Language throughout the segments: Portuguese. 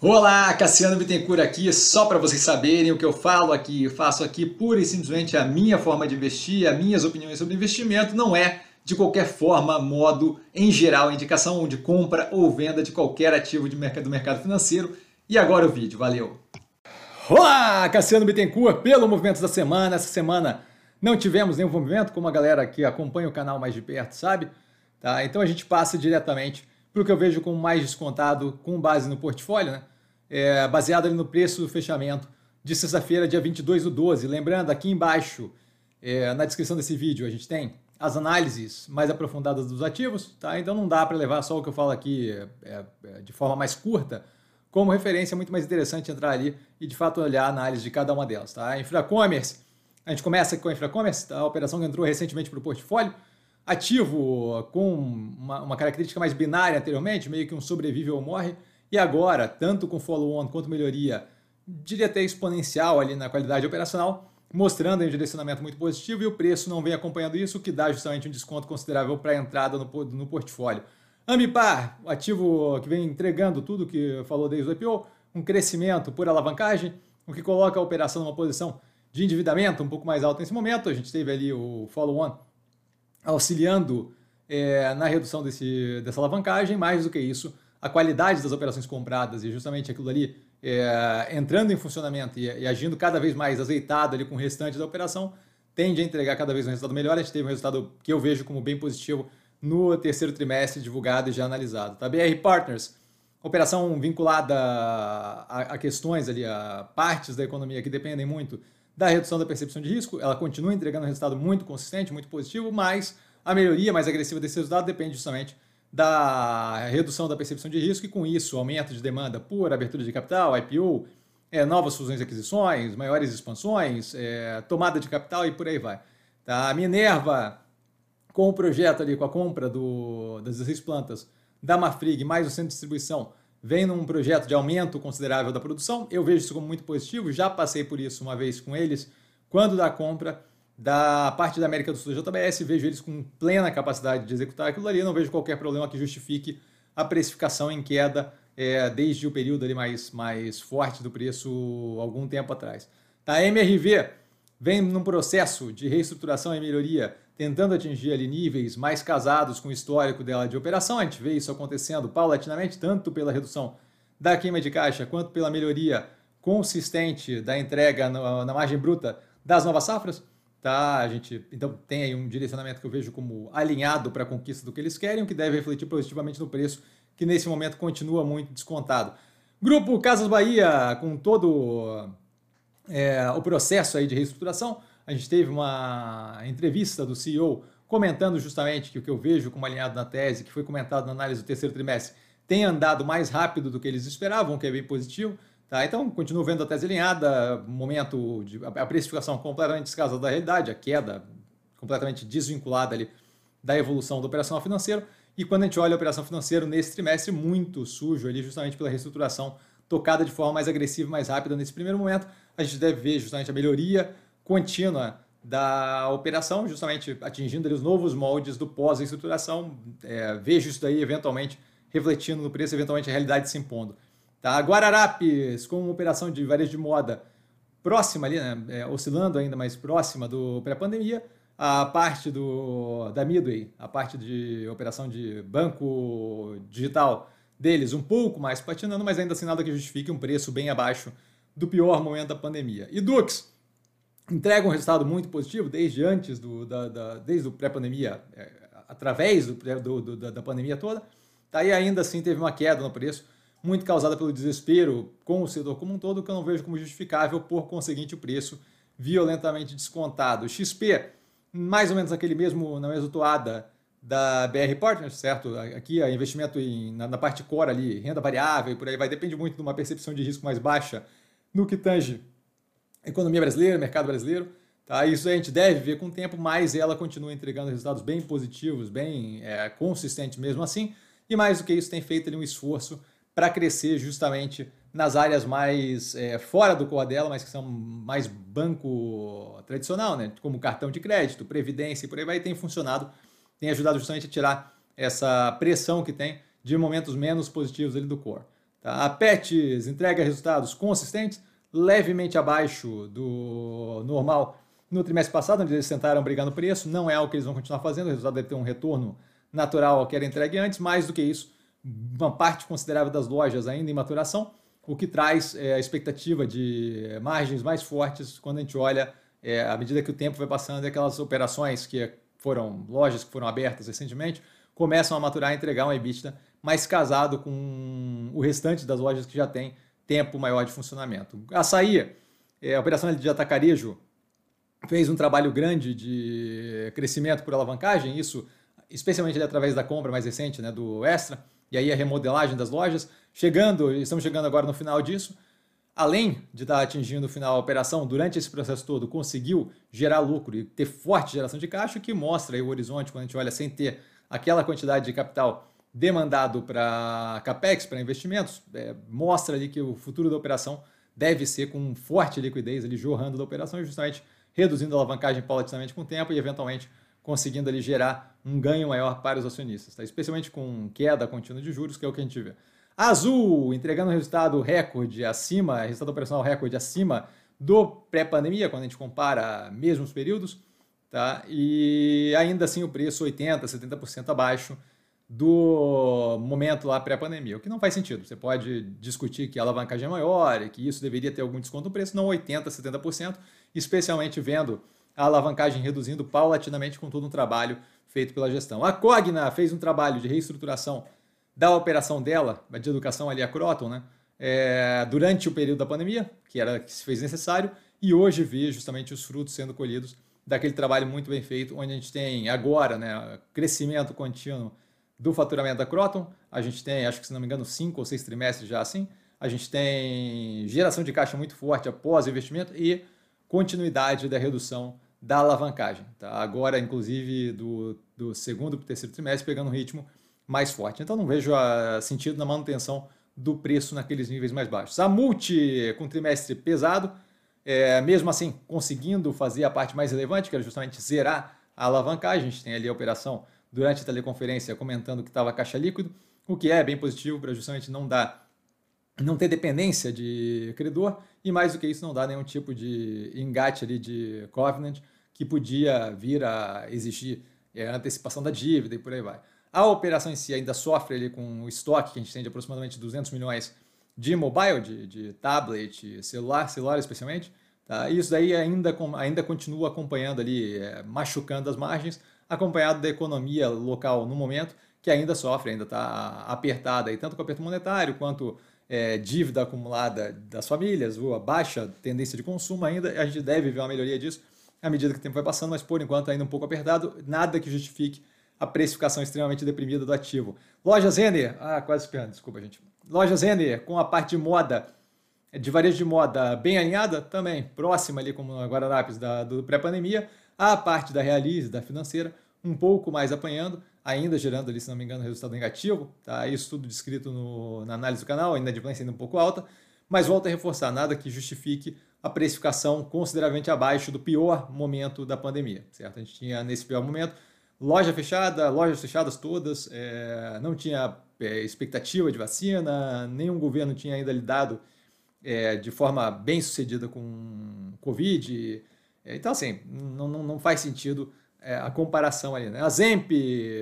Olá, Cassiano Bittencourt aqui, só para vocês saberem o que eu falo aqui, eu faço aqui pura e simplesmente a minha forma de investir, as minhas opiniões sobre investimento, não é de qualquer forma, modo, em geral, indicação de compra ou venda de qualquer ativo de mercado, do mercado financeiro. E agora o vídeo, valeu! Olá, Cassiano Bittencourt, pelo movimento da semana, essa semana não tivemos nenhum movimento, como a galera que acompanha o canal mais de perto sabe, tá? então a gente passa diretamente para o que eu vejo como mais descontado com base no portfólio, né? É, baseado ali no preço do fechamento de sexta-feira, dia 22 do 12. Lembrando, aqui embaixo, é, na descrição desse vídeo, a gente tem as análises mais aprofundadas dos ativos, tá? Então não dá para levar só o que eu falo aqui é, é, de forma mais curta como referência, é muito mais interessante entrar ali e de fato olhar a análise de cada uma delas, tá? A Infracommerce, a gente começa com a Infracommerce, tá? a operação que entrou recentemente para o portfólio, ativo com uma, uma, característica mais binária anteriormente, meio que um sobrevive ou morre, e agora, tanto com follow-on quanto melhoria, diria até exponencial ali na qualidade operacional, mostrando um direcionamento muito positivo e o preço não vem acompanhando isso, o que dá justamente um desconto considerável para a entrada no, no portfólio. Ambipar, ativo que vem entregando tudo que falou desde o IPO, um crescimento por alavancagem, o que coloca a operação numa posição de endividamento um pouco mais alta nesse momento. A gente teve ali o follow-on auxiliando é, na redução desse, dessa alavancagem, mais do que isso, a qualidade das operações compradas e justamente aquilo ali é, entrando em funcionamento e, e, agindo cada vez mais azeitado ali com o restante da operação, tende a entregar cada vez um resultado melhor. A gente teve um resultado que eu vejo como bem positivo no terceiro trimestre divulgado e já analisado. Tá? BR Partners, operação vinculada a, a questões ali, a partes da economia que dependem muito da redução da percepção de risco, ela continua entregando um resultado muito consistente, muito positivo, mas a melhoria mais agressiva desse resultado depende justamente da redução da percepção de risco e, com isso, aumento de demanda por abertura de capital, IPO, é, novas fusões e aquisições, maiores expansões, é, tomada de capital e por aí vai. Tá? A Minerva, com o projeto ali, com a compra do, das 16 plantas da Mafrig, mais o centro de distribuição, vem num projeto de aumento considerável da produção. Eu vejo isso como muito positivo, já passei por isso uma vez com eles, quando da compra da parte da América do Sul da JBS, vejo eles com plena capacidade de executar aquilo ali, não vejo qualquer problema que justifique a precificação em queda é, desde o período ali mais, mais forte do preço algum tempo atrás. Tá, a MRV vem num processo de reestruturação e melhoria tentando atingir ali níveis mais casados com o histórico dela de operação. A gente vê isso acontecendo paulatinamente, tanto pela redução da queima de caixa quanto pela melhoria consistente da entrega na, na margem bruta das novas safras. Tá, a gente então tem aí um direcionamento que eu vejo como alinhado para a conquista do que eles querem, que deve refletir positivamente no preço, que nesse momento continua muito descontado. Grupo Casas Bahia, com todo é, o processo aí de reestruturação, a gente teve uma entrevista do CEO comentando justamente que o que eu vejo como alinhado na tese, que foi comentado na análise do terceiro trimestre, tem andado mais rápido do que eles esperavam, que é bem positivo. Tá? Então, continuo vendo a tese alinhada, momento de a precificação completamente descasada da realidade, a queda completamente desvinculada ali da evolução do operacional financeiro. E quando a gente olha a operação financeira nesse trimestre, muito sujo ali, justamente pela reestruturação tocada de forma mais agressiva mais rápida nesse primeiro momento, a gente deve ver justamente a melhoria contínua da operação, justamente atingindo os novos moldes do pós-estruturação. É, vejo isso daí eventualmente refletindo no preço, eventualmente a realidade se impondo. Tá? Guararapes, com uma operação de varejo de moda próxima ali, né? É, oscilando ainda mais próxima do pré-pandemia, a parte do, da Midway, a parte de operação de banco digital deles um pouco mais patinando, mas ainda assim nada que justifique um preço bem abaixo do pior momento da pandemia. E Dux, entrega um resultado muito positivo desde antes do, da, da desde o pré-pandemia, é, através do, do, do, da pandemia toda, tá? e ainda assim teve uma queda no preço, muito causada pelo desespero com o setor como um todo, que eu não vejo como justificável, por conseguinte o preço violentamente descontado. XP, mais ou menos aquele mesmo, na mesma toada da BR Partners, certo? Aqui é investimento em, na, na parte core ali, renda variável e por aí vai, depende muito de uma percepção de risco mais baixa no que tange economia brasileira, mercado brasileiro. Tá? Isso a gente deve ver com o tempo, mas ela continua entregando resultados bem positivos, bem é, consistentes mesmo assim. E mais do que isso, tem feito ali, um esforço para crescer justamente nas áreas mais é, fora do core dela, mas que são mais banco tradicional, né? como cartão de crédito, previdência e por aí vai, tem funcionado, tem ajudado justamente a tirar essa pressão que tem de momentos menos positivos ali do core. Tá? A Pets entrega resultados consistentes, levemente abaixo do normal no trimestre passado, onde eles tentaram brigar no preço. Não é algo que eles vão continuar fazendo, o resultado deve ter um retorno natural ao que era entregue antes. Mais do que isso, uma parte considerável das lojas ainda em maturação, o que traz é, a expectativa de margens mais fortes quando a gente olha, é, à medida que o tempo vai passando, aquelas operações que foram lojas que foram abertas recentemente começam a maturar e entregar um EBITDA mais casado com o restante das lojas que já tem tempo maior de funcionamento. Açaí, é, a operação de atacarejo fez um trabalho grande de crescimento por alavancagem, isso especialmente através da compra mais recente né, do Extra, e aí a remodelagem das lojas. Chegando, estamos chegando agora no final disso. Além de estar atingindo o final da operação, durante esse processo todo, conseguiu gerar lucro e ter forte geração de caixa, que mostra o horizonte quando a gente olha sem ter aquela quantidade de capital demandado para capex, para investimentos, é, mostra ali que o futuro da operação deve ser com forte liquidez ali jorrando da operação, justamente reduzindo a alavancagem paulatinamente com o tempo e eventualmente conseguindo ali gerar um ganho maior para os acionistas, tá? especialmente com queda contínua de juros, que é o que a gente vê. Azul entregando resultado recorde acima, resultado operacional recorde acima do pré-pandemia, quando a gente compara mesmos períodos, tá? e ainda assim o preço 80%, 70% abaixo do momento lá pré-pandemia, o que não faz sentido. Você pode discutir que a alavancagem é maior e que isso deveria ter algum desconto no preço, não 80%, 70%, especialmente vendo a alavancagem reduzindo paulatinamente com todo um trabalho feito pela gestão. A Cogna fez um trabalho de reestruturação da operação dela, de educação ali a Croton, né? É, durante o período da pandemia, que era que se fez necessário, e hoje vê justamente os frutos sendo colhidos daquele trabalho muito bem feito, onde a gente tem agora né, crescimento contínuo do faturamento da Croton, a gente tem, acho que se não me engano, cinco ou seis trimestres já assim, a gente tem geração de caixa muito forte após o investimento e continuidade da redução da alavancagem. Tá? Agora, inclusive, do, do segundo para o terceiro trimestre, pegando um ritmo mais forte. Então, não vejo a, ah, sentido na manutenção do preço naqueles níveis mais baixos. A multi, com trimestre pesado, é, mesmo assim, conseguindo fazer a parte mais relevante, que era justamente zerar a alavancagem. A gente tem ali a operação durante a teleconferência comentando que estava caixa líquido, o que é bem positivo para justamente não dar não ter dependência de credor e mais do que isso não dá nenhum tipo de engate ali de covenant que podia vir a exigir é, antecipação da dívida e por aí vai. A operação em si ainda sofre ali com o estoque que a gente tem de aproximadamente 200 milhões de mobile, de, de tablet, celular, celular especialmente. Tá? E isso daí ainda, ainda continua acompanhando ali, é, machucando as margens, acompanhado da economia local no momento, que ainda sofre, ainda está apertada, aí, tanto com aperto monetário quanto é, dívida acumulada das famílias, ou a baixa tendência de consumo ainda, a gente deve ver uma melhoria disso à medida que o tempo vai passando, mas por enquanto ainda um pouco apertado, nada que justifique a precificação extremamente deprimida do ativo. Lojas Renner, ah, quase esperando, desculpa gente. Lojas Renner, com a parte de moda, de varejo de moda bem alinhada, também próxima ali como a Guararapes da, do pré-pandemia, a parte da Realize, da financeira, um pouco mais apanhando, ainda gerando ali, se não me engano, resultado negativo. Tá? Isso tudo descrito no, na análise do canal, a inadimplência ainda um pouco alta, mas volto a reforçar, nada que justifique a precificação consideravelmente abaixo do pior momento da pandemia. Certo? A gente tinha nesse pior momento loja fechada, lojas fechadas todas, é, não tinha é, expectativa de vacina, nenhum governo tinha ainda lidado é, de forma bem sucedida com Covid. Então, assim, não, não, não faz sentido é, a comparação ali. Né? A Zemp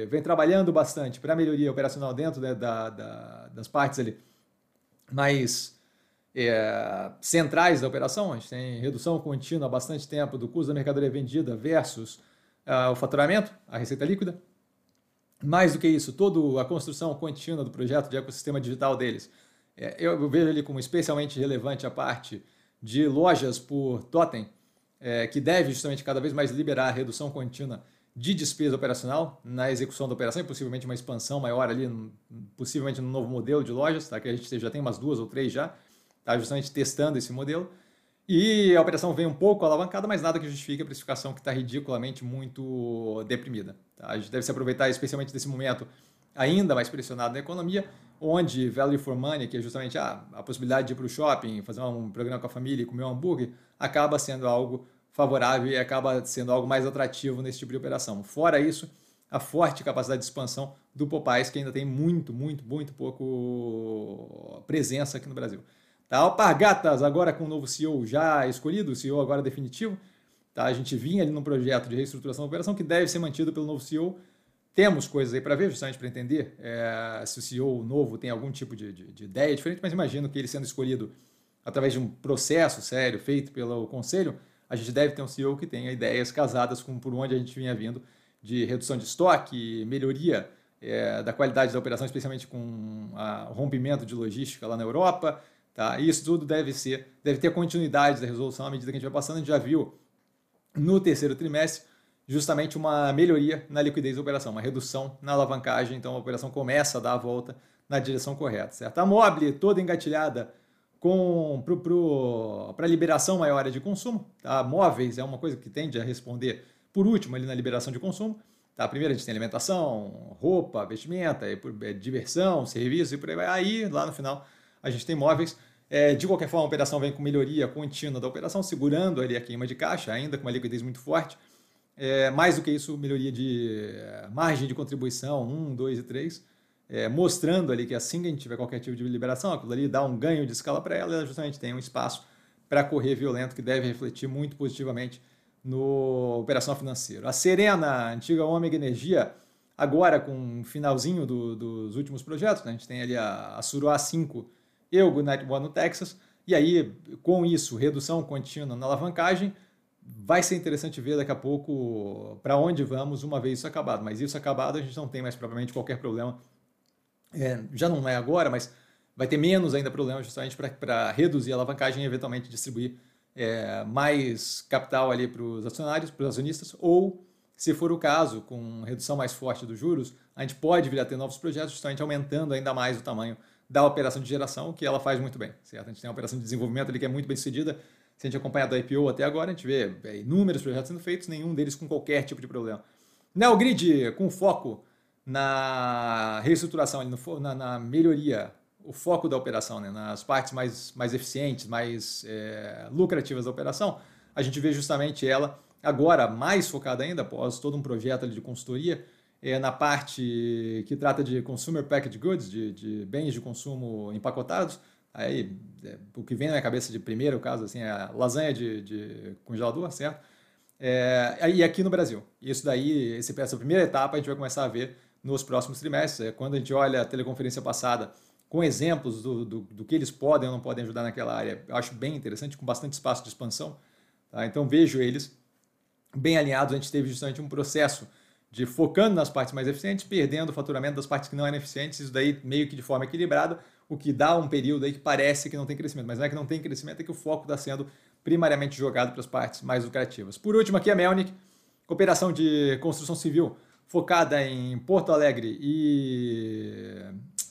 vem trabalhando bastante para melhoria operacional dentro né, da, da, das partes ali mais é, centrais da operação. A gente tem redução contínua há bastante tempo do custo da mercadoria vendida versus uh, o faturamento, a receita líquida. Mais do que isso, toda a construção contínua do projeto de ecossistema digital deles. É, eu vejo ele como especialmente relevante a parte de lojas por totem, é, que deve justamente cada vez mais liberar a redução contínua de despesa operacional na execução da operação e possivelmente uma expansão maior ali, possivelmente no novo modelo de lojas, tá? que a gente já tem umas duas ou três já, tá? justamente testando esse modelo. E a operação vem um pouco alavancada, mas nada que justifique a precificação que está ridiculamente muito deprimida. Tá? A gente deve se aproveitar especialmente desse momento ainda mais pressionado na economia, onde value for money, que é justamente ah, a possibilidade de ir para o shopping, fazer um programa com a família e comer um hambúrguer, acaba sendo algo favorável e acaba sendo algo mais atrativo nesse tipo de operação. Fora isso, a forte capacidade de expansão do Popeyes, que ainda tem muito, muito, muito pouco presença aqui no Brasil. Tá, Alpargatas, agora com o novo CEO já escolhido, o CEO agora definitivo. Tá, a gente vinha ali num projeto de reestruturação da operação que deve ser mantido pelo novo CEO. Temos coisas aí para ver, justamente para entender é, se o CEO novo tem algum tipo de, de, de, ideia diferente, mas imagino que ele sendo escolhido através de um processo sério feito pelo conselho, a gente deve ter um CEO que tenha ideias casadas com por onde a gente vinha vindo de redução de estoque, melhoria é, da qualidade da operação, especialmente com o rompimento de logística lá na Europa. Tá? Isso tudo deve ser, deve ter continuidade da resolução à medida que a gente vai passando. A gente já viu no terceiro trimestre justamente uma melhoria na liquidez da operação, uma redução na alavancagem, então a operação começa a dar a volta na direção correta, certo? A Mobile toda engatilhada para liberação maior de consumo, tá? Móveis é uma coisa que tende a responder por último ali na liberação de consumo. Tá? Primeiro a gente tem alimentação, roupa, vestimenta, é, diversão, serviço e por aí vai. Aí, lá no final, a gente tem móveis. É, de qualquer forma, a operação vem com melhoria contínua da operação, segurando ali a queima de caixa, ainda com uma liquidez muito forte. É, mais do que isso, melhoria de é, margem de contribuição, 1, 2 e 3, é, mostrando ali que assim que a gente tiver qualquer tipo de liberação, aquilo ali dá um ganho de escala para ela, ela justamente tem um espaço para correr violento que deve refletir muito positivamente no operação financeiro. A Serena, antiga Omega Energia, agora com um finalzinho do, dos últimos projetos, né? a gente tem ali a, a Suruá 5 e o Goodnight One no Texas, e aí com isso, redução contínua na alavancagem, vai ser interessante ver daqui a pouco para onde vamos uma vez isso acabado, mas isso acabado a gente não tem mais propriamente qualquer problema, é, já não é agora, mas vai ter menos ainda problema justamente para reduzir a alavancagem e eventualmente distribuir é, mais capital ali para os acionários, para os acionistas, ou, se for o caso, com redução mais forte dos juros, a gente pode vir a ter novos projetos, justamente aumentando ainda mais o tamanho da operação de geração, que ela faz muito bem, certo? A gente tem uma operação de desenvolvimento ali que é muito bem sucedida. Se a gente acompanhar do IPO até agora, a gente vê é, inúmeros projetos sendo feitos, nenhum deles com qualquer tipo de problema. Neogrid, com foco na reestruturação, na, na melhoria o foco da operação, né? nas partes mais, mais eficientes, mais é, lucrativas da operação, a gente vê justamente ela agora mais focada ainda, após todo um projeto de consultoria, é, na parte que trata de consumer packaged goods, de, de bens de consumo empacotados. Aí, é, o que vem na minha cabeça de primeiro caso assim, é lasanha de, de congelador, certo? É, e aqui no Brasil. Isso daí, esse, essa primeira etapa, a gente vai começar a ver nos próximos trimestres. É, quando a gente olha a teleconferência passada, com exemplos do, do, do, que eles podem ou não podem ajudar naquela área, eu acho bem interessante, com bastante espaço de expansão. Tá? Então vejo eles bem alinhados. A gente teve justamente um processo de focando nas partes mais eficientes, perdendo o faturamento das partes que não eram eficientes, isso daí meio que de forma equilibrada, o que dá um período aí que parece que não tem crescimento, mas não é que não tem crescimento, é que o foco está sendo primariamente jogado para as partes mais lucrativas. Por último, aqui a Melnick, cooperação de construção civil focada em Porto Alegre e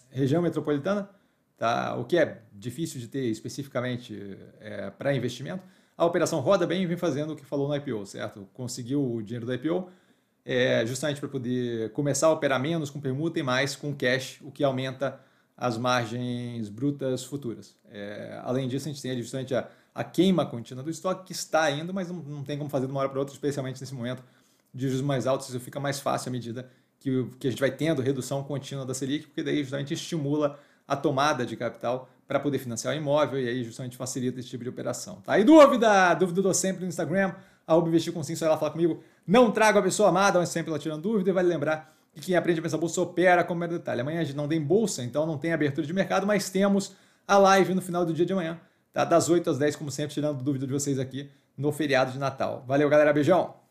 região metropolitana, tá? o que é difícil de ter especificamente é, para investimento. A operação roda bem e vem fazendo o que falou no IPO, certo? Conseguiu o dinheiro do IPO, é, justamente para poder começar a operar menos com permuta e mais com cash, o que aumenta as margens brutas futuras. É, além disso, a gente tem justamente a, a, queima contínua do estoque, que está indo, mas não, não tem como fazer de uma hora para outra, especialmente nesse momento de juros mais altos, isso fica mais fácil à medida que, que a gente vai tendo redução contínua da Selic, porque daí justamente estimula a tomada de capital para poder financiar o imóvel e aí justamente facilita esse tipo de operação. Tá? E dúvida? Dúvida eu sempre no Instagram, arroba investir com sim, só lá falar comigo. Não trago a pessoa amada, mas sempre ela tirando dúvida e vale lembrar que quem aprende a pensar bolsa opera como é detalhe. Amanhã a gente não tem bolsa, então não tem abertura de mercado, mas temos a live no final do dia de amanhã, tá? das 8 às 10, como sempre, tirando dúvida de vocês aqui no feriado de Natal. Valeu, galera, beijão!